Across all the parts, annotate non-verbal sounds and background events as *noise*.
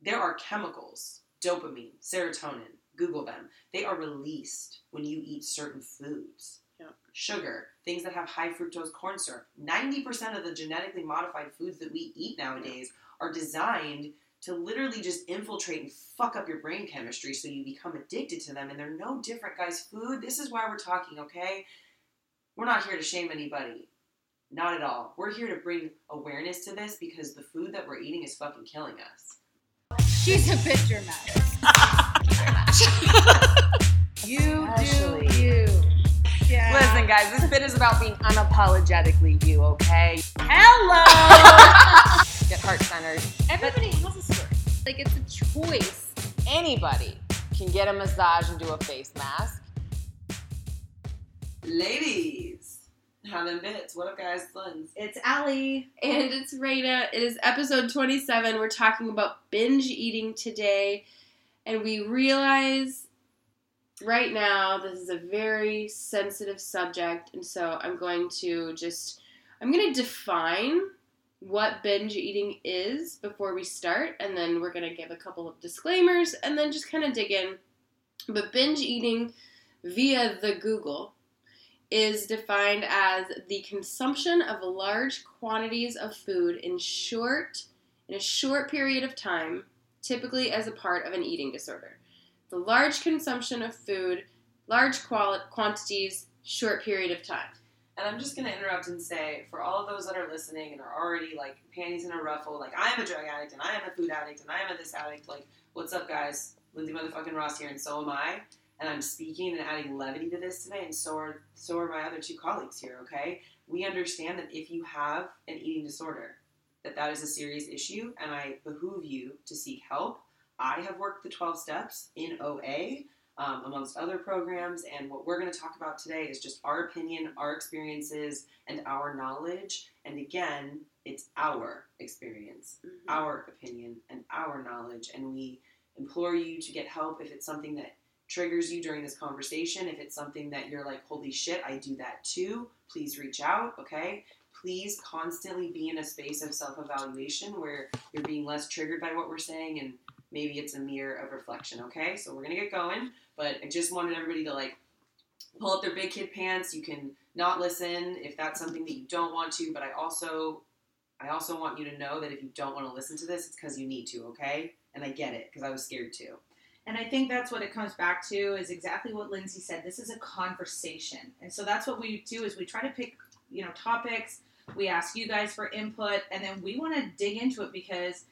there are chemicals, dopamine, serotonin, Google them. They are released when you eat certain foods. Yeah. Sugar, things that have high fructose corn syrup. 90% of the genetically modified foods that we eat nowadays are designed to literally just infiltrate and fuck up your brain chemistry so you become addicted to them. And they're no different, guys. Food, this is why we're talking, okay? We're not here to shame anybody. Not at all. We're here to bring awareness to this because the food that we're eating is fucking killing us. She's a picture mess. *laughs* you Especially. do you. Yeah. Listen, guys, this bit is about being unapologetically you, okay? Hello. *laughs* Get heart centered. Everybody has a story. Like it's a choice. Anybody can get a massage and do a face mask. Ladies, how them bits? What up, guys? It's Linz. It's Allie. And it's Raina. It is episode 27. We're talking about binge eating today. And we realize right now this is a very sensitive subject. And so I'm going to just, I'm going to define what binge eating is before we start. And then we're going to give a couple of disclaimers and then just kind of dig in. But binge eating via the Google is defined as the consumption of large quantities of food in short in a short period of time, typically as a part of an eating disorder. The large consumption of food, large quali- quantities, short period of time. And I'm just gonna interrupt and say, for all of those that are listening and are already like panties in a ruffle, like I am a drug addict and I am a food addict and I am a this addict, like, what's up, guys? Lindsay motherfucking Ross here, and so am I. And I'm speaking and adding levity to this today, and so are so are my other two colleagues here. Okay, we understand that if you have an eating disorder, that that is a serious issue, and I behoove you to seek help. I have worked the 12 steps in OA, um, amongst other programs. And what we're going to talk about today is just our opinion, our experiences, and our knowledge. And again, it's our experience, our opinion, and our knowledge. And we implore you to get help if it's something that triggers you during this conversation. If it's something that you're like, holy shit, I do that too, please reach out, okay? Please constantly be in a space of self evaluation where you're being less triggered by what we're saying and maybe it's a mirror of reflection, okay? So we're gonna get going, but I just wanted everybody to like pull up their big kid pants. You can not listen if that's something that you don't want to, but I also I also want you to know that if you don't want to listen to this, it's because you need to, okay? And I get it because I was scared too. And I think that's what it comes back to is exactly what Lindsay said. This is a conversation. And so that's what we do is we try to pick, you know, topics. We ask you guys for input and then we want to dig into it because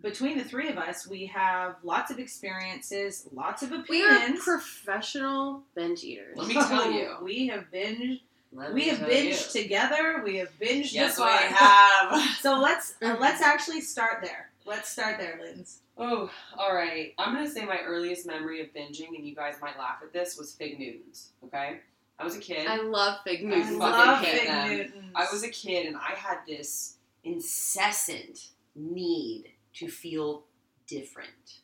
between the three of us, we have lots of experiences, lots of opinions. We are professional binge eaters. Let me tell you. *laughs* we have binged. Let we have binged you. together. We have binged Yes, this we far. have. *laughs* So let's uh, let's actually start there. Let's start there, Linz. Oh, all right. I'm gonna say my earliest memory of binging, and you guys might laugh at this, was Fig Newtons. Okay, I was a kid. I love fig I Newtons. fucking love Fig them. Newtons. I was a kid, and I had this incessant need to feel different.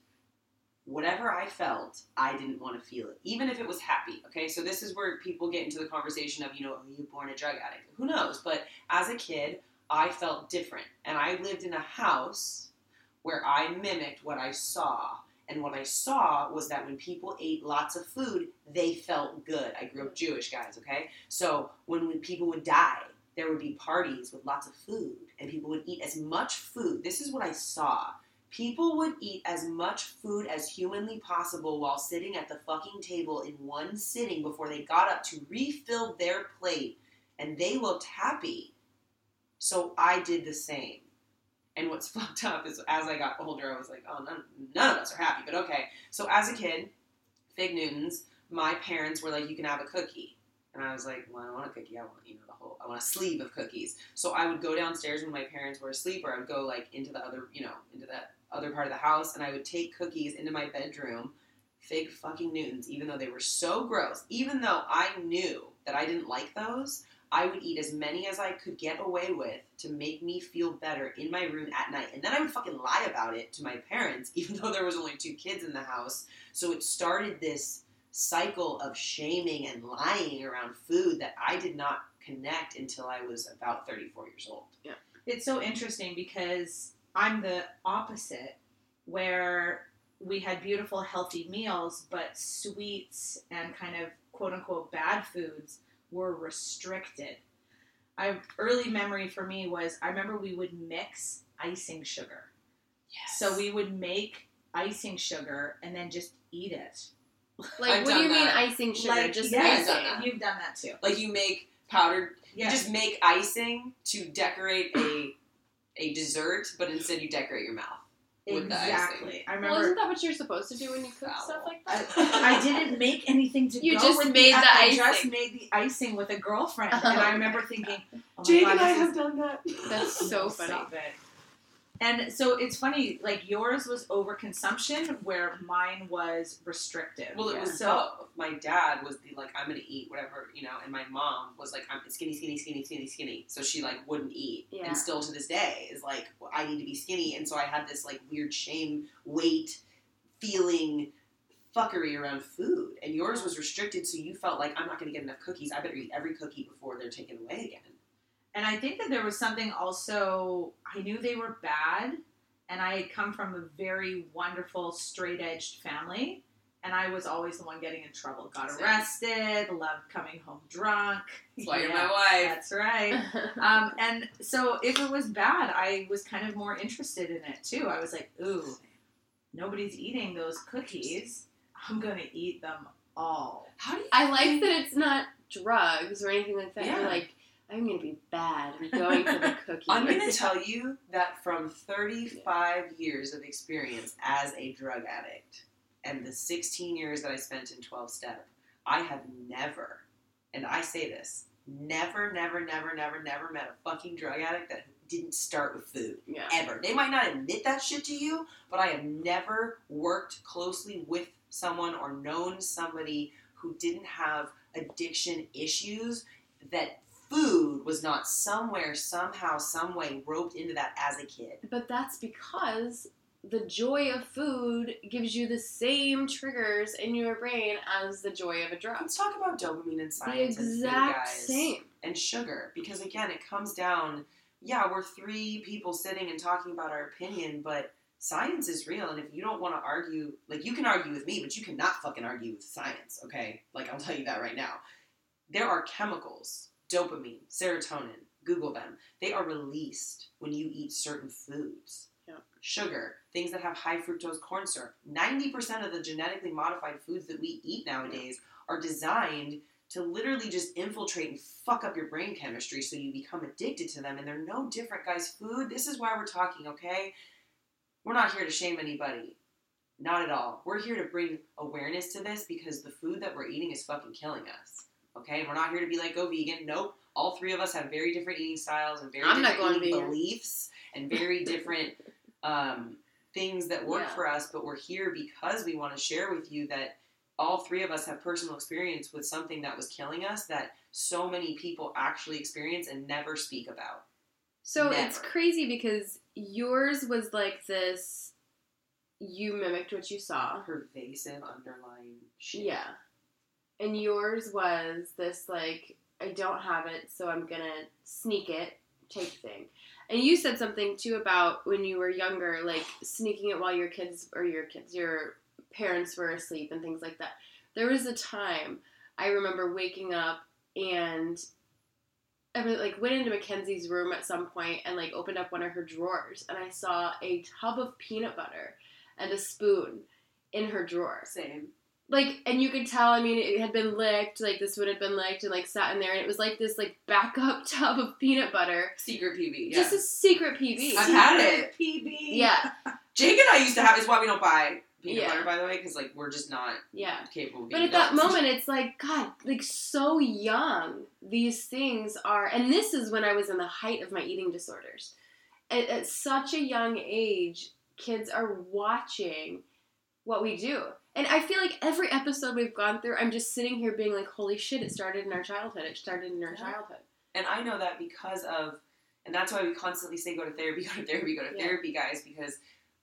Whatever I felt, I didn't want to feel it, even if it was happy. Okay, so this is where people get into the conversation of, you know, are you born a drug addict? Who knows? But as a kid, I felt different, and I lived in a house where I mimicked what I saw. And what I saw was that when people ate lots of food, they felt good. I grew up Jewish, guys, okay? So when, people would die, there would be parties with lots of food, and people would eat as much food. This is what I saw. People would eat as much food as humanly possible while sitting at the fucking table in one sitting before they got up to refill their plate, and they looked happy. So I did the same. And what's *laughs* fucked up is as I got older, I was like, oh, none, none of us are happy, but okay. So as a kid, Fig Newtons, my parents were like, you can have a cookie. And I was like, well, I want a cookie. I want, you know, the whole, I want a sleeve of cookies. So I would go downstairs when my parents were asleep, or I would go like into the other, you know, into that other part of the house, and I would take cookies into my bedroom, fig fucking Newtons, even though they were so gross, even though I knew that I didn't like those, I would eat as many as I could get away with to make me feel better in my room at night. And then I would fucking lie about it to my parents, *laughs* even though there was only two kids in the house. So it started this cycle of shaming and lying around food that I did not connect until I was about 34 years old. Yeah. It's so interesting because I'm the opposite. where we had beautiful, healthy meals, but sweets and kind of quote unquote bad foods were restricted. I early memory for me was I remember we would mix icing sugar. Yes. So we would make icing sugar and then just eat it. Like, I've what do you done mean icing sugar? like just yes, icing. you've done that too. like you make powdered. Yes. You just make icing to decorate a a dessert, but instead you decorate your mouth. With the icing. exactly. I Well, remember isn't that what you're supposed to do when you cook Foul. stuff like that? *laughs* I didn't make anything to You go just with made the I just icing. made the icing with a girlfriend, *laughs* and I remember thinking, "Oh my Jake god, and I have is done that. That's so *laughs* funny. Stop it. And so it's funny, like yours was overconsumption, where mine was restrictive. Well, it Yeah. was so. My dad was the like, I'm gonna eat whatever, you know, and my mom was like, I'm skinny, skinny, skinny, skinny, skinny. So she like wouldn't eat, Yeah. and still to this day is like, well, I need to be skinny, and so I had this like weird shame, weight, feeling, fuckery around food. And yours was restricted, so you felt like I'm not gonna get enough cookies. I better eat every cookie before they're taken away again. And I think that there was something also, I knew they were bad, and I had come from a very wonderful, straight edged family, and I was always the one getting in trouble. Got Same. arrested, loved coming home drunk. That's why you're my wife. That's right. *laughs* um, and so if it was bad, I was kind of more interested in it too. I was like, ooh, nobody's eating those cookies. I'm gonna eat them all. How do you? I like that it's not drugs or anything like that. Yeah. You're like, I'm gonna be bad. I'm *laughs* going for the cookie. I'm going to tell you that from 35 years of experience as a drug addict and the 16 years that I spent in 12 step, I have never, and I say this, never, never, never, never, never met a fucking drug addict that didn't start with food. yeah. Ever. They might not admit that shit to you, but I have never worked closely with someone or known somebody who didn't have addiction issues that food was not somewhere, somehow, some way roped into that as a kid. But that's because the joy of food gives you the same triggers in your brain as the joy of a drug. Let's talk about dopamine and The science and food, exact guys. same. and sugar because again it comes down yeah we're three people sitting and talking about our opinion but science is real and if you don't want to argue like you can argue with me but you cannot fucking argue with science okay like i'll tell you that right now there are chemicals dopamine serotonin google them. They are released when you eat certain foods. Yeah. sugar things that have high fructose corn syrup. 90% of the genetically modified foods that we eat nowadays are designed to literally just infiltrate and fuck up your brain chemistry so you become addicted to them and they're no different guys. Food this is why we're talking okay? We're not here to shame anybody. Not at all. We're here to bring awareness to this because the food that we're eating is fucking killing us okay we're not here to be like go vegan nope all three of us have very different eating styles and very I'm not different going eating beliefs and very *laughs* different um, things that work Yeah. for us but we're here because we want to share with you that all three of us have personal experience with something that was killing us that so many people actually experience and never speak about. So it's crazy because yours was like this. You mimicked what you saw. Pervasive underlying shit. Yeah. And yours was this like, I don't have it, so I'm gonna sneak it type thing. And you said something too about when you were younger, like sneaking it while your kids or your kids, your parents were asleep and things like that. There was a time I remember waking up and I like went into Mackenzie's room at some point and like opened up one of her drawers and I saw a tub of peanut butter and a spoon in her drawer Same. Like and you could tell i mean it had been licked like this would have been licked and like sat in there and it was like this like backup *laughs* tub of peanut butter Secret PB. Yeah. just a secret pb I've had it. PB. yeah *laughs* Jake and I used to have. It's why we don't buy peanut Yeah. butter, by the way, because like we're just not yeah capable. Of but being at that moment it's like god like so young these things are and this is when i was in the height of my eating disorders at, at such a young age kids are watching what we do and i feel like every episode we've gone through i'm just sitting here being like holy shit it started in our childhood it started in our Yeah. childhood And I know that because of, and that's why we constantly say go to therapy, *laughs* go to therapy, go to Yeah. therapy, guys, because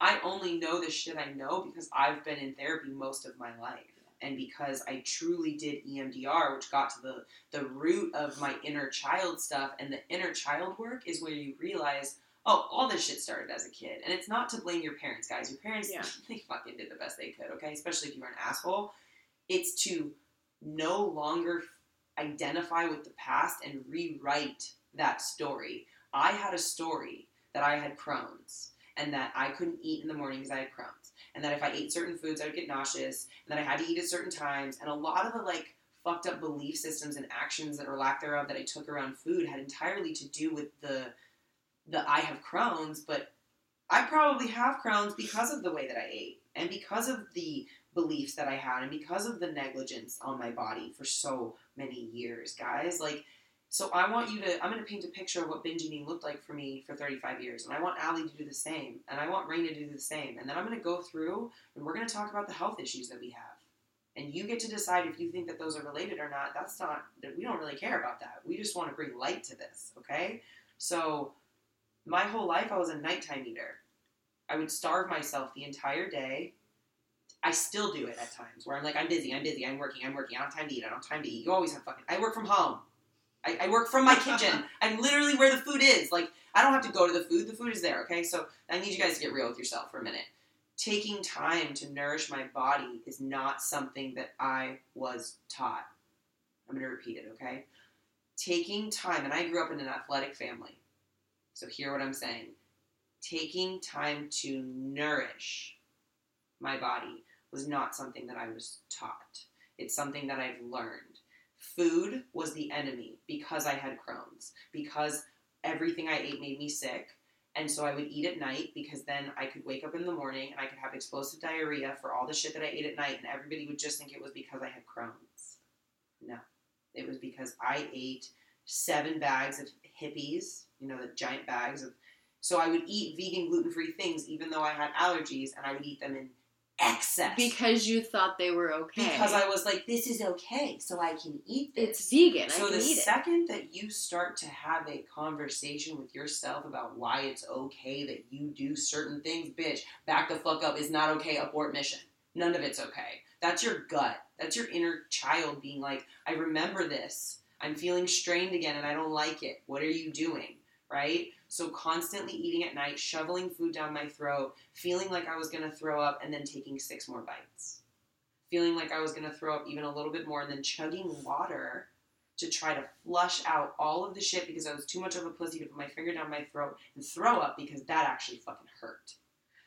I only know the shit I know because I've been in therapy most of my life. And because I truly did EMDR, which got to the, the root of my inner child stuff. And the inner child work is where you realize, Oh, all this shit started as a kid, and it's not to blame your parents, guys. Your parents, Yeah. *laughs* they fucking did the best they could, okay? Especially if you were an asshole. It's to no longer identify with the past and rewrite that story. I had a story that I had Crohn's and that I couldn't eat in the morning because I had Crohn's, and that if I ate certain foods, I would get nauseous, and that I had to eat at certain times, and a lot of the like fucked up belief systems and actions that or lack thereof that I took around food had entirely to do with the the I have Crohn's, but I probably have Crohn's because of the way that I ate and because of the beliefs that I had and because of the negligence on my body for so many years, guys. Like, so I want you to, I'm going to paint a picture of what binge eating looked like for me for 35 years. And I want Allie to do the same. And I want Rain to do the same. And then I'm going to go through and we're going to talk about the health issues that we have. And you get to decide if you think that those are related or not. That's not, that we don't really care about that. We just want to bring light to this, okay? So, my whole life I was a nighttime eater. I would starve myself the entire day. I still do it at times where I'm like, I'm busy, I'm busy, I'm working, I'm working, I don't have time to eat, I don't have time to eat. You always have fucking. I work from home. I, I work from my kitchen. *laughs* I'm literally where the food is. Like, I don't have to go to the food, the food is there, okay? So I need you guys to get real with yourself for a minute. Taking time to nourish my body is not something that I was taught. I'm going to repeat it, okay? Taking time, and I grew up in an athletic family. So hear what I'm saying. Taking time to nourish my body was not something that I was taught. It's something that I've learned. Food was the enemy because I had Crohn's, because everything I ate made me sick. And so I would eat at night because then I could wake up in the morning and I could have explosive diarrhea for all the shit that I ate at night, and everybody would just think it was because I had Crohn's. No, it was because I ate seven bags of Hippeas, you know, the giant bags of. So I would eat vegan, gluten free things even though I had allergies, and I would eat them in excess. Because you thought they were okay. Because I was like, this is okay, so I can eat this. it's vegan. So the it. second that you start to have a conversation with yourself about why it's okay that you do certain things, bitch, back the fuck up. It's not okay. Abort mission. None of it's okay. That's your gut. That's your inner child being like, I remember this. I'm feeling strained again and I don't like it. What are you doing? Right? So constantly eating at night, shoveling food down my throat, feeling like I was gonna throw up, and then taking six more bites. Feeling like I was gonna throw up even a little bit more, and then chugging water to try to flush out all of the shit because I was too much of a pussy to put my finger down my throat and throw up because that actually fucking hurt.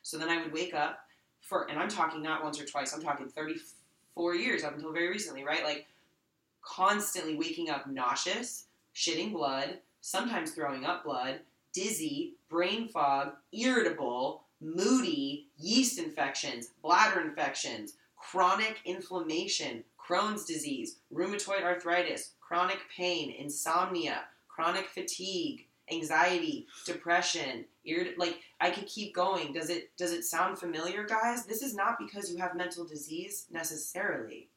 So then I would wake up for, and I'm talking not once or twice, I'm talking 34 years up until very recently, right? Like constantly waking up nauseous, shitting blood, sometimes throwing up blood, dizzy, brain fog, irritable, moody, yeast infections, bladder infections, chronic inflammation, Crohn's disease, rheumatoid arthritis, chronic pain, insomnia, chronic fatigue, anxiety, depression, irrit- like I could keep going. Does it does it sound familiar, guys? This is not because you have mental disease necessarily.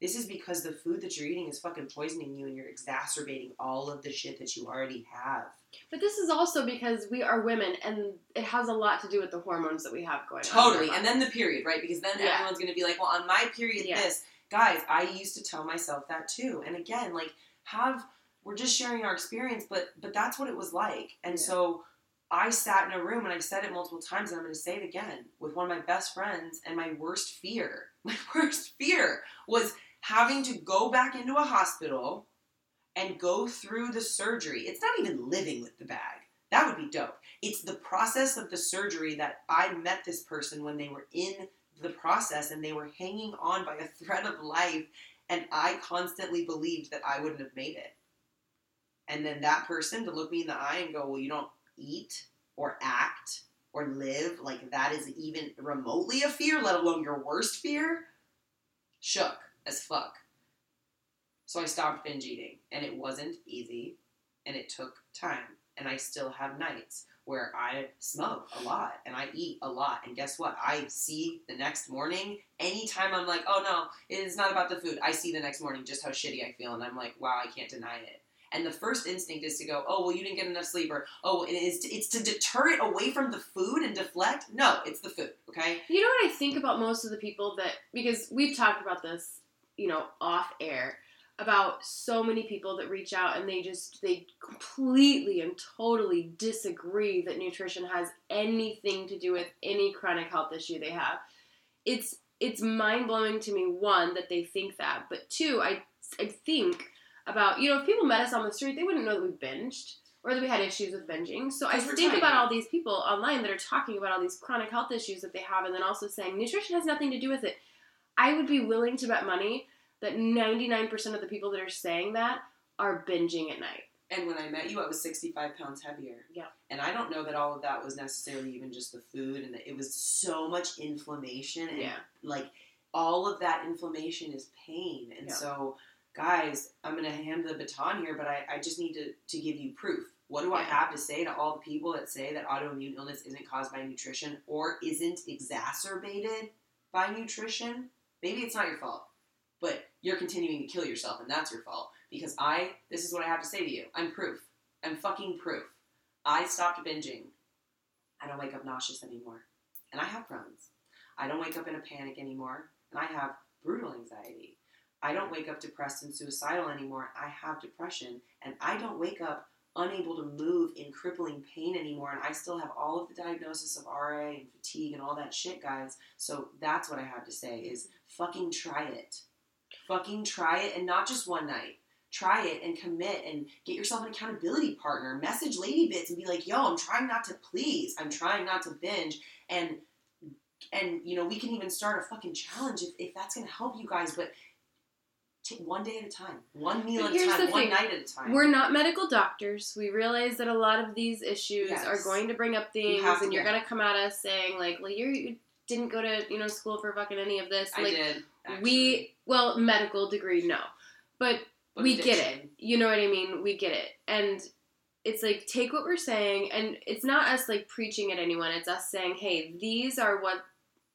This is because the food that you're eating is fucking poisoning you and you're exacerbating all of the shit that you already have. But this is also because we are women, and it has a lot to do with the hormones that we have going on. Totally. And then the period, right? Because then Yeah. everyone's going to be like, well, on my period, Yeah. this. Guys, I used to tell myself that too. And again, like, have, we're just sharing our experience, but, but that's what it was like. And Yeah. so I sat in a room and I've said it multiple times and I'm going to say it again with one of my best friends. And my worst fear, *laughs* my worst fear was having to go back into a hospital and go through the surgery. It's not even living with the bag. That would be dope. It's the process of the surgery that I met this person when they were in the process and they were hanging on by a thread of life, and I constantly believed that I wouldn't have made it. And then that person to look me in the eye and go, Well, you don't eat or act or live like that is even remotely a fear, let alone your worst fear, shook as fuck. So I stopped binge eating, and it wasn't easy, and it took time. And I still have nights where I smoke a lot and I eat a lot. And guess what? I see the next morning, anytime I'm like, oh no, it is not about the food, I see the next morning just how shitty I feel. And I'm like, wow, I can't deny it. And the first instinct is to go, oh, well, you didn't get enough sleep, or oh, it is to, it's to deter it away from the food and deflect. No, it's the food, okay? You know what I think about most of the people that because we've talked about this, you know, off air. about so many people that reach out and they just they completely and totally disagree that nutrition has anything to do with any chronic health issue they have. It's it's mind blowing to me one that they think that, but two, I I think about you know if people met us on the street, they wouldn't know that we binged or that we had issues with binging. So I think tiny. about all these people online that are talking about all these chronic health issues that they have, and then also saying nutrition has nothing to do with it. I would be willing to bet money that 99% of the people that are saying that are binging at night. And when I met you, I was 65 pounds heavier. Yeah. And I don't know that all of that was necessarily even just the food, and that it was so much inflammation, and Yeah. like all of that inflammation is pain. And Yeah. so, guys, I'm gonna hand the baton here, but I, I just need to to give you proof. What do I have to say to all the people that say that autoimmune illness isn't caused by nutrition or isn't exacerbated by nutrition? Maybe it's not your fault, but you're continuing to kill yourself, and that's your fault. Because I, this is what I have to say to you. I'm proof. I'm fucking proof. I stopped binging. I don't wake up nauseous anymore. And I have Crohn's. I don't wake up in a panic anymore. And I have brutal anxiety. I don't wake up depressed and suicidal anymore. I have depression. And I don't wake up unable to move in crippling pain anymore. And I still have all of the diagnosis of RA and fatigue and all that shit, guys. So that's what I have to say is fucking try it. Fucking try it and not just one night try it and commit and get yourself an accountability partner. Message Lady Bits and be like, "Yo, I'm trying not to please. I'm trying not to binge." And and you know, we can even start a fucking challenge if, if that's going to help you guys. But one day at a time, one meal But at a time, one thing. night at a time. We're not medical doctors. We realize that a lot of these issues Yes. are going to bring up things, to and you're going to come at us saying like, "Well, you're, you didn't go to you know school for fucking any of this." I like did. Actually. we, well, medical degree, no, but But we get it. You know what I mean? We get it. And it's like take what we're saying and it's not us like preaching at anyone. It's us saying, "Hey, these are what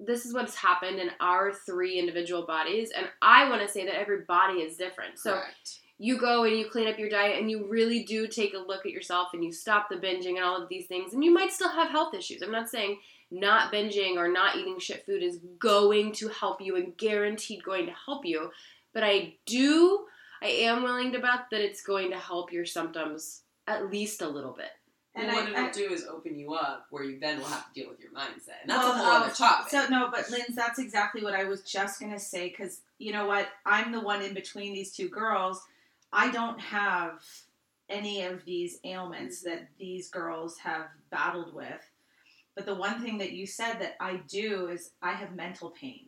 this is what's happened in our three individual bodies." And I want to say that every body is different. So Correct. you go and you clean up your diet and you really do take a look at yourself and you stop the binging and all of these things and you might still have health issues. I'm not saying not binging or not eating shit food is going to help you and guaranteed going to help you, but I do I am willing to bet that it's going to help your symptoms at least a little bit. And what I- it'll I- do is open you up, where you then will have to deal with your mindset, and that's Well, a whole um, other topic. So no, but Linz, that's exactly what I was just gonna say. Because you know what, I'm the one in between these two girls. I don't have any of these ailments that these girls have battled with. But the one thing that you said that I do is I have mental pain.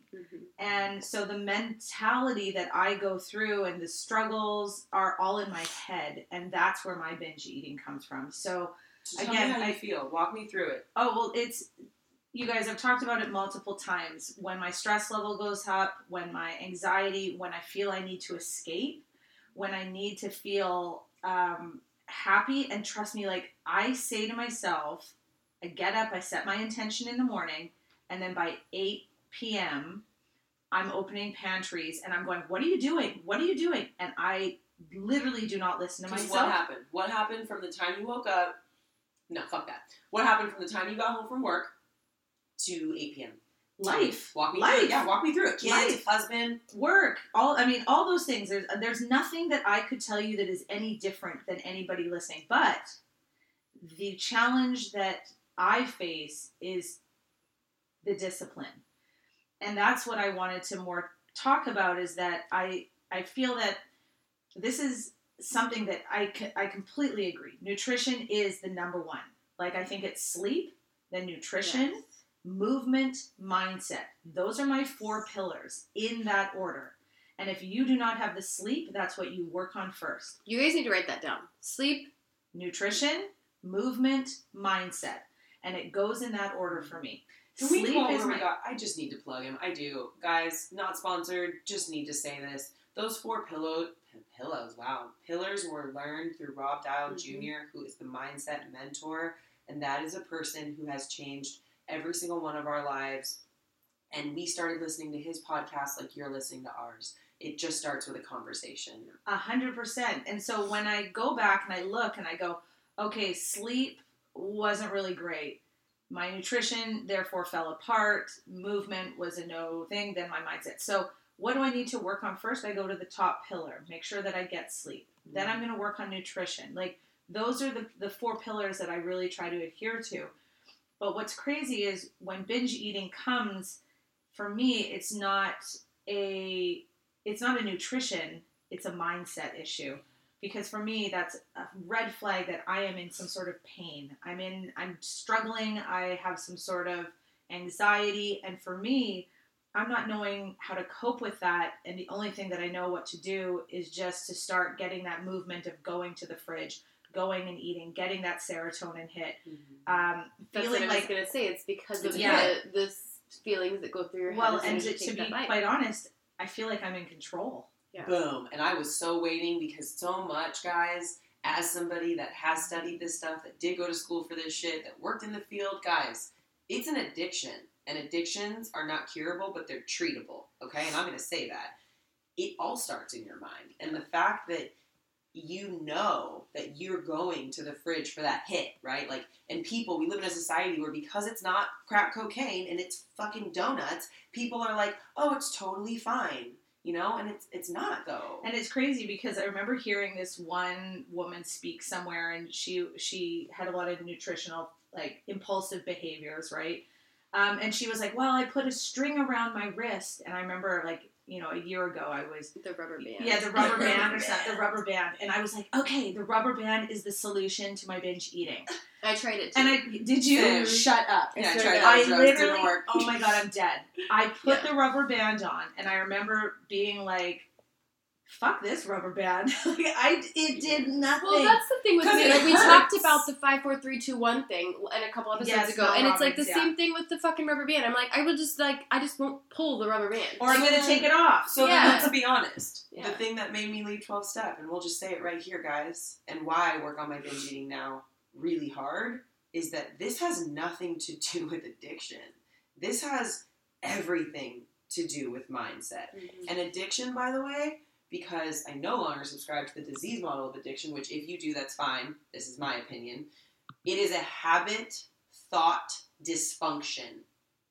And so the mentality that I go through and the struggles are all in my head. And that's where my binge eating comes from. So So again, how I- you feel. Walk me through it. Oh, well, it's you guys I've talked about it multiple times. When my stress level goes up, when my anxiety, when I feel I need to escape, when I need to feel um, happy, and trust me, like I say to myself, I get up, I set my intention in the morning, and then by 8 p.m., I'm opening pantries and I'm going, What are you doing? What are you doing? And I literally do not listen to myself. what happened? What happened from the time you woke up? No, fuck that. What happened from the time you got home from work to 8 p.m.? Life. Walk me Life. through it. Yeah, walk me through it. Kids, Life. husband. work all i mean all those things there's there's nothing that i could tell you that is any different than anybody listening but the challenge that i face is the discipline and that's what i wanted to more talk about is that i i feel that this is something that I, I completely agree nutrition is the number one like i think it's sleep then nutrition movement, mindset. Those are my four pillars in that order. And if you do not have the sleep, that's what you work on first. You guys need to write that down. Sleep, Nutrition, movement, mindset. And it goes in that order for me. Can we Sleep go is over my God, I just need to plug him. I do. Guys, not sponsored, just need to say this. Those four pillow p- pillows, wow. Pillars were learned through Rob Dial Mhm. Jr., who is the mindset mentor, and that is a person who has changed every single one of our lives. And we started listening to his podcast like you're listening to ours. It just starts with a conversation. A hundred percent. And so when I go back and I look and I go, okay, sleep wasn't really great. My nutrition therefore fell apart. Movement was a no thing. Then my mindset. So what do I need to work on first? I go to the top pillar, make sure that I get sleep. Then Mm. I'm going to work on nutrition. Like those are the, the four pillars that I really try to adhere to. But what's crazy is when binge eating comes, for me, it's not a it's not a nutrition, it's a mindset issue. Because for me, that's a red flag that I am in some sort of pain. I'm in I'm struggling, I have some sort of anxiety, and for me, I'm not knowing how to cope with that, and the only thing that I know what to do is just to start getting that movement of going to the fridge, going and eating, getting that serotonin hit, Mhm. um, That's feeling what I was like gonna say. It's because of Yeah. the, the feelings that go through your head. well, as and as to, you to be bite. quite honest, I feel like I'm in control. Yeah. Boom. And I was so waiting because so much, guys, as somebody that has studied this stuff, that did go to school for this shit, that worked in the field, guys, it's an addiction. And addictions are not curable, but they're treatable. Okay? And I'm going to say that. It all starts in your mind. And the fact that you know that you're going to the fridge for that hit, right? Like, and people, we live in a society where because it's not crack cocaine and it's fucking donuts, people are like, oh, it's totally fine, you know? And it's it's not though. And it's crazy because I remember hearing this one woman speak somewhere, and she she had a lot of nutritional like impulsive behaviors, right? Um, and she was like, "Well, I put a string around my wrist," and I remember like you know a year ago I was the rubber band. yeah the rubber *laughs* band or something the rubber band, and I was like, "Okay, the rubber band is the solution to my binge eating." I tried it too. And I did you Same. shut up? Yeah, I tried. I literally, oh my god, I'm dead. I put Yeah. the rubber band on, and I remember being like, "Fuck this rubber band!" *laughs* like I, it did nothing. Well, that's the thing with me. Like we talked about the five, four, three, two, one thing, and a couple episodes Yes, ago, and it's like the yeah. same thing with the fucking rubber band. I'm like, I would just like, I just won't pull the rubber band. or I'm gonna take it off. So Yeah. let's be honest. Yeah. The thing that made me leave 12 step, and we'll just say it right here, guys, and why I work on my binge eating now really hard, is that this has nothing to do *laughs* with addiction. This has everything to do with mindset. Mhm. And addiction, by the way, because I no longer subscribe to the disease model of addiction, which if you do, that's fine. This is my opinion. It is a habit, thought dysfunction.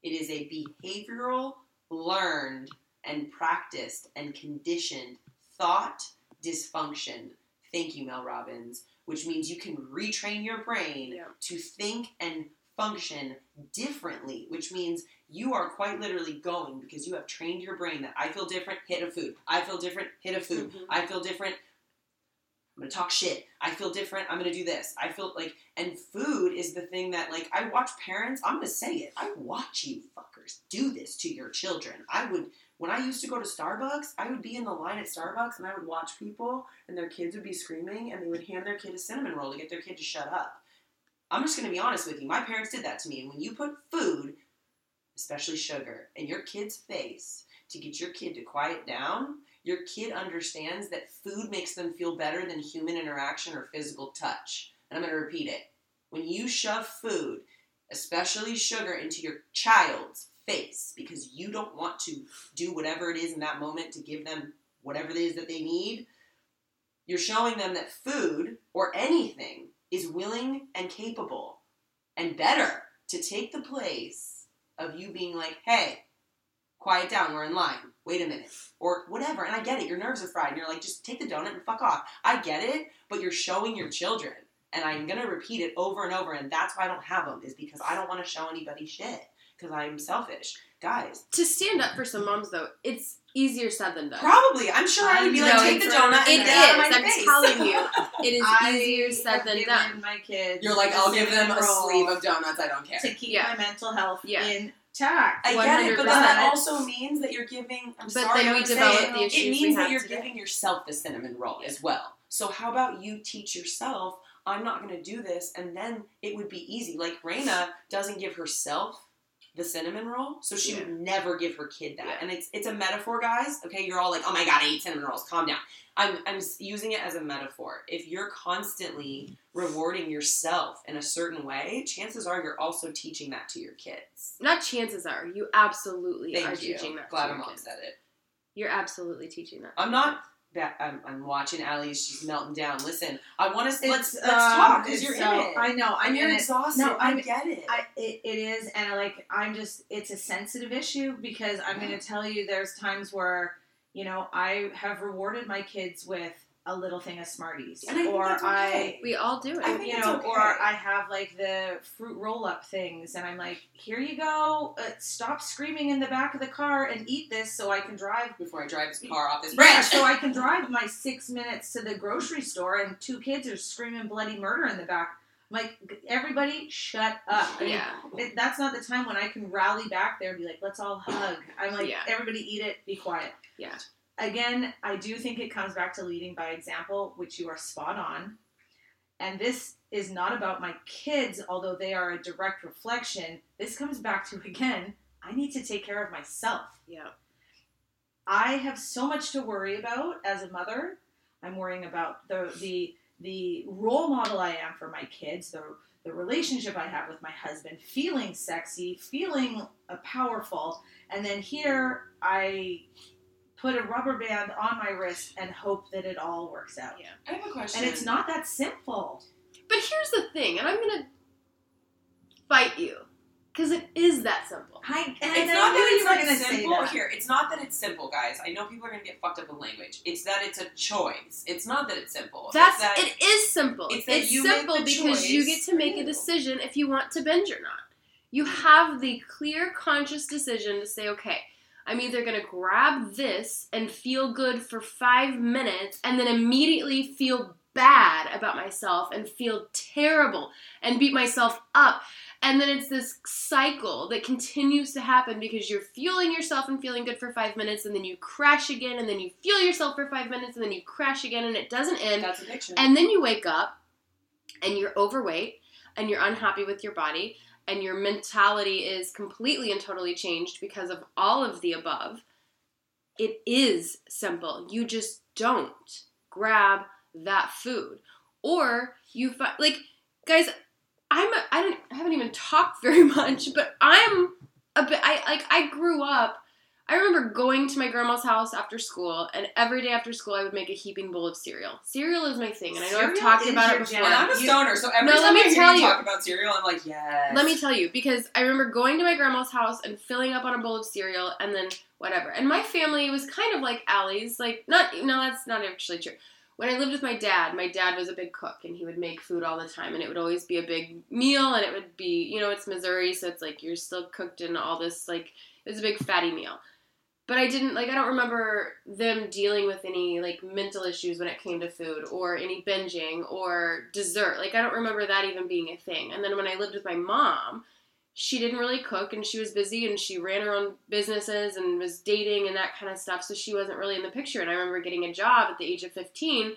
It is a behavioral, learned, and practiced and conditioned thought dysfunction. Thank you, Mel Robbins. Which means you can retrain your brain Yeah. to think and function differently, which means you are quite literally going because you have trained your brain that I feel different, hit a food. I feel different, hit a food. Mhm. I feel different. I'm gonna talk shit. I feel different. I'm gonna do this. I feel like, and food is the thing that, like, I watch parents. I'm gonna say it. I watch you fuckers do this to your children. I would, when I used to go to Starbucks, I would be in the line at Starbucks and I would watch people, and their kids would be screaming, and they would hand their kid a cinnamon roll to get their kid to shut up. I'm just gonna be honest with you. My parents did that to me, and when you put food, especially sugar, in your kid's face to get your kid to quiet down, your kid understands that food makes them feel better than human interaction or physical touch. And I'm going to repeat it. When you shove food, especially sugar, into your child's face because you don't want to do whatever it is in that moment to give them whatever it is that they need, you're showing them that food or anything is willing and capable and better to take the place of you being like, hey, quiet down, we're in line. Wait a minute. Or whatever. And I get it, your nerves are fried. And you're like, just take the donut and fuck off. I get it, but you're showing your children. And I'm to repeat it over and over. And that's why I don't have them, is because I don't want to show anybody shit. Because I'm selfish. Guys, To stand up for some moms, though, it's easier said than done. probably. I'm sure I would be like, take the it's- donut It and get out of my I'm face. telling you, *laughs* it is I easier said than given done. My kids, You're like, I'll give them a sleeve of donuts. I don't care. to keep Yeah. my mental health Yeah. intact. I get it, but then that also means that you're giving. I'm But sorry, then I'm we gonna say develop it, the it issues we means that you're today. giving yourself the cinnamon roll Yeah. as well. So how about you teach yourself? I'm not going to do this, and then it would be easy. Like Raina doesn't give herself the cinnamon roll, so she would never give her kid that. Yeah. And it's it's a metaphor, guys. Okay, you're all like, oh my god, I ate cinnamon rolls. Calm down. I'm I'm using it as a metaphor. If you're constantly rewarding yourself in a certain way, chances are you're also teaching that to your kids. Not chances are, you absolutely Thank are you. teaching that Glad to my your mom kids. said it. You're absolutely teaching that. I'm not back, I'm, I'm watching Allie. She's melting down. Listen, I want to let's let's um, talk because you're so- in it. I know. I'm you're in it. exhausted. No, I I'm- get it. I, it, it is, and like I'm just it's a sensitive issue because I'm Yeah. going to tell you there's times where you know I have rewarded my kids with a little thing of Smarties, and I or that's I okay. We all do I it. think you it's know, okay. or I have like the fruit roll up things, and I'm like, here you go. Uh, stop screaming in the back of the car and eat this so I can drive. before I drive his car off this Yeah, so I can drive my six minutes to the grocery store, and two kids are screaming bloody murder in the back. I'm like, everybody, shut up. I mean, Yeah. it, that's not the time when I can rally back there and be like, let's all hug. I'm like, Yeah. everybody eat it, be quiet. Yeah. Again, I do think it comes back to leading by example, which you are spot on. And this is not about my kids, although they are a direct reflection. This comes back to, again, I need to take care of myself. Yeah. I have so much to worry about as a mother. I'm worrying about the the the role model I am for my kids, the the relationship I have with my husband, feeling sexy, feeling powerful, and then here I put a rubber band on my wrist and hope that it all works out. Yeah. I have a question. And it's not that simple. But here's the thing, and I'm gonna fight you because it is that simple. I, and It's I not that it's were like going to say simple. that. Here, it's not that it's simple, guys. I know people are gonna get fucked up with language. It's that it's a choice. It's not that it's simple. That's it's that it is simple. it's It's, that you make simple the because you get to make a decision if you want to binge or not. You have the clear, conscious decision to say, okay, I'm either gonna grab this and feel good for five minutes and then immediately feel bad about myself and feel terrible and beat myself up. And then it's this cycle that continues to happen because you're fueling yourself and feeling good for five minutes, and then you crash again, and then you fuel yourself for five minutes, and then you crash again, and it doesn't end. that's addiction. And then you wake up and you're overweight and you're unhappy with your body and your mentality is completely and totally changed because of all of the above. It is simple. You just don't grab that food. Or you find like guys, I'm a, I don't I haven't even talked *laughs* very much, but I'm a bit I like I grew up I remember going to my grandma's house after school, and every day after school, I would make a heaping bowl of cereal. Cereal is my thing, and I know I've talked about it before. jam. I'm a stoner, so every No, time let me I hear tell you you. talk about cereal, I'm like, yes. Let me tell you, because I remember going to my grandma's house and filling up on a bowl of cereal, and then whatever. And my family was kind of like Allie's, like not no, that's not actually true. When I lived with my dad, my dad was a big cook, and he would make food all the time, and it would always be a big meal, and it would be, you know, it's Missouri, so it's like you're still cooked in all this, like it was a big fatty meal. But I didn't like I don't remember them dealing with any like mental issues when it came to food or any binging or dessert. Like I don't remember that even being a thing. And then when I lived with my mom, she didn't really cook and she was busy and she ran her own businesses and was dating and that kind of stuff. So she wasn't really in the picture. And I remember getting a job at the age of 15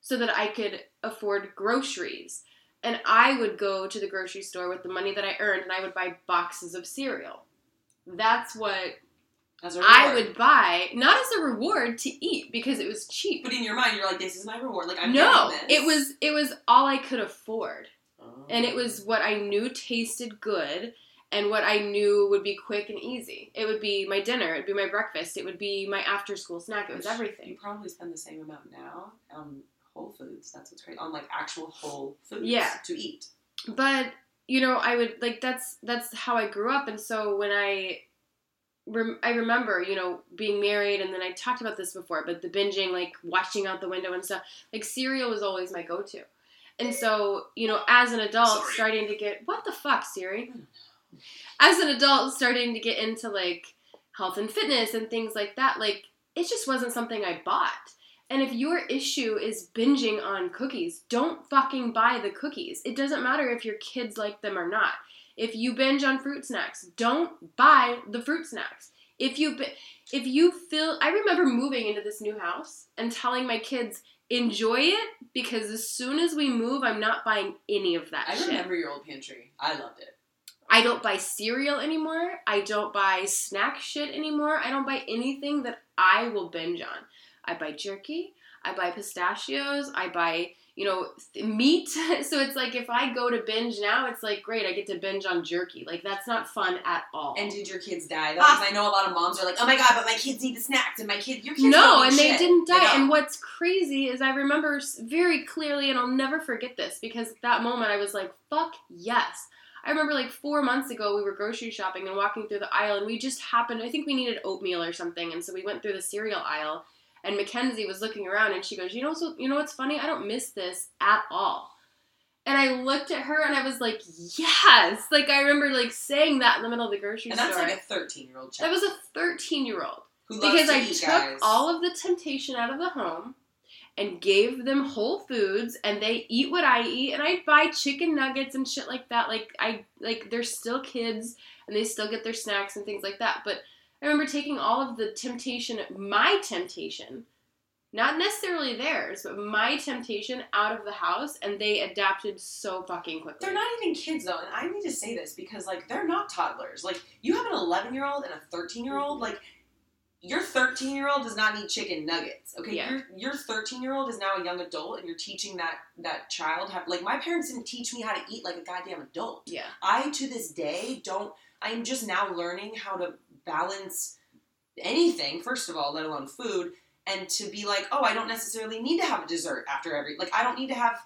so that I could afford groceries. And I would go to the grocery store with the money that I earned and I would buy boxes of cereal. That's what I would buy, not as a reward to eat because it was cheap. But in your mind, you're like, this is my reward. Like I'm no, it was it was all I could afford. Oh. And it was oh. what I knew tasted good and what I knew would be quick and easy. It would be my dinner, it would be my breakfast, it would be my after school snack, it was Which You everything. probably spend the same amount now on Whole Foods. That's what's great on like actual whole foods. Yeah. To eat. But you know, I would like that's that's how I grew up and so when I rem- I remember, you know, being married and then I talked about this before, but the binging like watching out the window and stuff, like cereal was always my go-to. And so, you know, as an adult Sorry. starting to get what the fuck, Siri? As an adult starting to get into like health and fitness and things like that, like it just wasn't something I bought. And if your issue is binging on cookies, don't fucking buy the cookies. It doesn't matter if your kids like them or not. If you binge on fruit snacks, don't buy the fruit snacks. If you if you feel I remember moving into this new house and telling my kids enjoy it because as soon as we move I'm not buying any of that I shit. remember your old pantry. I loved it. I don't buy cereal anymore. I don't buy snack shit anymore. I don't buy anything that I will binge on. I buy jerky. I buy pistachios. I buy, you know, th- meat. *laughs* So it's like if I go to binge now, it's like great, I get to binge on jerky. Like that's not fun at all. And did your kids die? Though? Ah. I know a lot of moms are like, "Oh my god, but my kids need the snacks, and my kid, your kids no, and they shit." didn't die. don't. And what's crazy is I remember very clearly, and I'll never forget this because at that moment I was like, "Fuck yes." I remember like four months ago we were grocery shopping and walking through the aisle, and we just happened. I think we needed oatmeal or something, and so we went through the cereal aisle. And Mackenzie was looking around, and she goes, "You know, so you know what's funny? I don't miss this at all." And I looked at her, and I was like, "Yes!" Like I remember like saying that in the middle of the grocery store. and that's store. like a thirteen-year-old child. that was a thirteen-year-old who because to I took guys. all of the temptation out of the home and gave them whole foods and they eat what I eat and I buy chicken nuggets and shit like that like I like they're still kids and they still get their snacks and things like that but I remember taking all of the temptation my temptation not necessarily theirs but my temptation out of the house and they adapted so fucking quickly They're not even kids though, and I need to say this because like they're not toddlers. Like you have an 11 year old and a 13 year old. Like your 13 year old does not need chicken nuggets. Okay, Yeah. your your 13 year old is now a young adult, and you're teaching that that child how. Like my parents didn't teach me how to eat like a goddamn adult. yeah I to this day don't. I'm just now learning how to balance anything. First of all, let alone food, and to be like, oh, I don't necessarily need to have a dessert after every. Like I don't need to have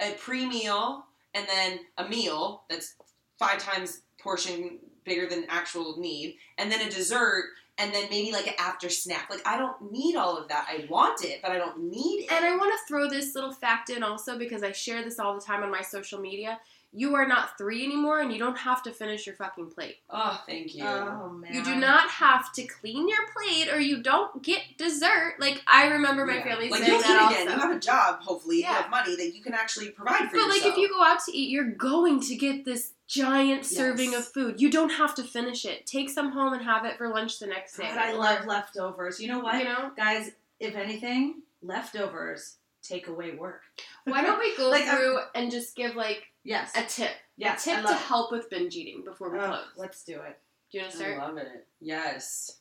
a pre meal and then a meal that's five times portion bigger than actual need, and then a dessert. And then maybe like an after snack. Like I don't need all of that. I want it, but I don't need it. And I want to throw this little fact in also because I share this all the time on my social media. You are not three anymore, and you don't have to finish your fucking plate. oh, thank you. Oh man. You do not have to clean your plate, or you don't get dessert. Like I remember my Yeah. family like saying you'll that eat again. You have a job, hopefully. You have money that you can actually provide for yourself. but like if you go out to eat, you're going to get this giant serving of food. You don't have to finish it. Take some home and have it for lunch the next day. God, I love leftovers. You know what, You know, guys? If anything, leftovers take away work. why don't we go *laughs* Like, I'm- through and just give like Yes. a tip, yes. a I tip love to it. help with binge eating before we Ugh, close? let's do it. Do you want to start? I love it. Yes.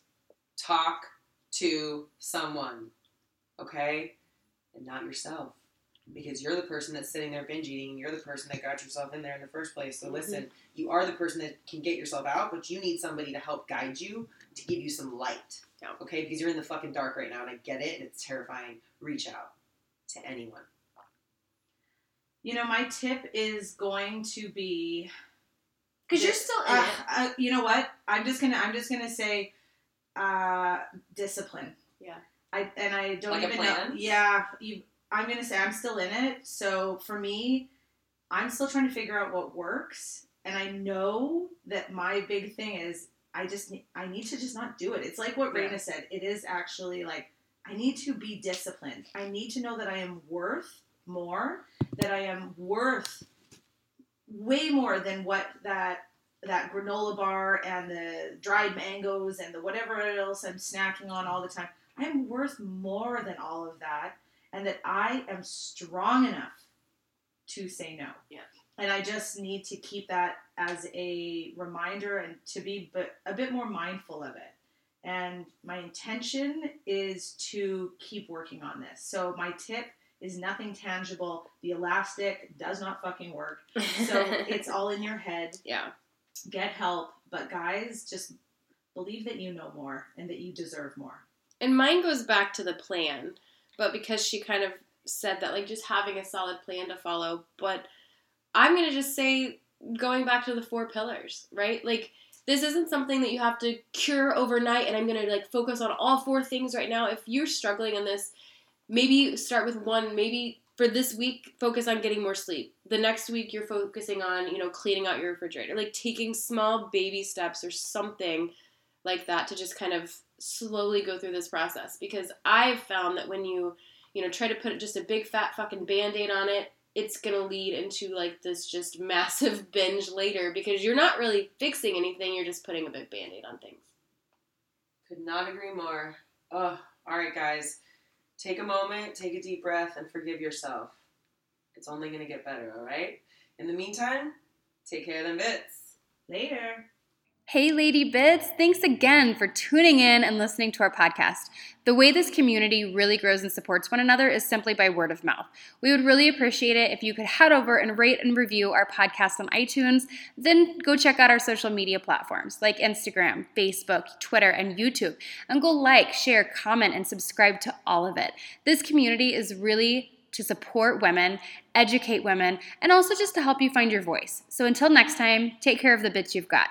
Talk to someone, okay? And not yourself. Because you're the person that's sitting there binge eating. You're the person that got yourself in there in the first place. So Mhm. listen, you are the person that can get yourself out, but you need somebody to help guide you to give you some light. Yeah. Okay? Because you're in the fucking dark right now and I get it and it's terrifying. Reach out to anyone. You know, my tip is going to be Because you're still in uh, it. uh, you know what? I'm just gonna I'm just gonna say uh, discipline. Yeah. I and I don't Like even know. Yeah, you. I'm gonna say I'm still in it. So for me, I'm still trying to figure out what works, and I know that my big thing is I just I need to just not do it. It's like what Yeah. Raina said. It is actually like I need to be disciplined. I need to know that I am worth more. That I am worth way more than what that that granola bar and the dried mangoes and the whatever else I'm snacking on all the time. I am worth more than all of that, and that I am strong enough to say no. Yeah. And I just need to keep that as a reminder and to be but a bit more mindful of it. And my intention is to keep working on this. So my tip is nothing tangible. The elastic does not fucking work. *laughs* So it's all in your head. yeah. Get help. But guys, just believe that you know more and that you deserve more. And mine goes back to the plan, but because she kind of said that, like just having a solid plan to follow. But I'm going to just say, going back to the four pillars, right? Like, this isn't something that you have to cure overnight, and I'm going to like focus on all four things right now. If you're struggling in this, maybe start with one. Maybe for this week, focus on getting more sleep. The next week, you're focusing on, you know, cleaning out your refrigerator, like taking small baby steps or something like that to just kind of slowly go through this process because I've found that when you you know try to put just a big fat fucking band-aid on it it's going to lead into like this just *laughs* massive binge later because you're not really fixing anything you're just putting a big band-aid on things Could not agree more. Oh, all right, guys. Take a moment, take a deep breath, and forgive yourself. It's only going to get better, all right? In the meantime, take care of them bits. Later. Hey, Lady Bits, thanks again for tuning in and listening to our podcast. The way this community really grows and supports one another is simply by word of mouth. We would really appreciate it if you could head over and rate and review our podcast on iTunes, then go check out our social media platforms like Instagram, Facebook, Twitter, and YouTube, and go like, share, comment, and subscribe to all of it. This community is really to support women, educate women, and also just to help you find your voice. So until next time, take care of the bits you've got.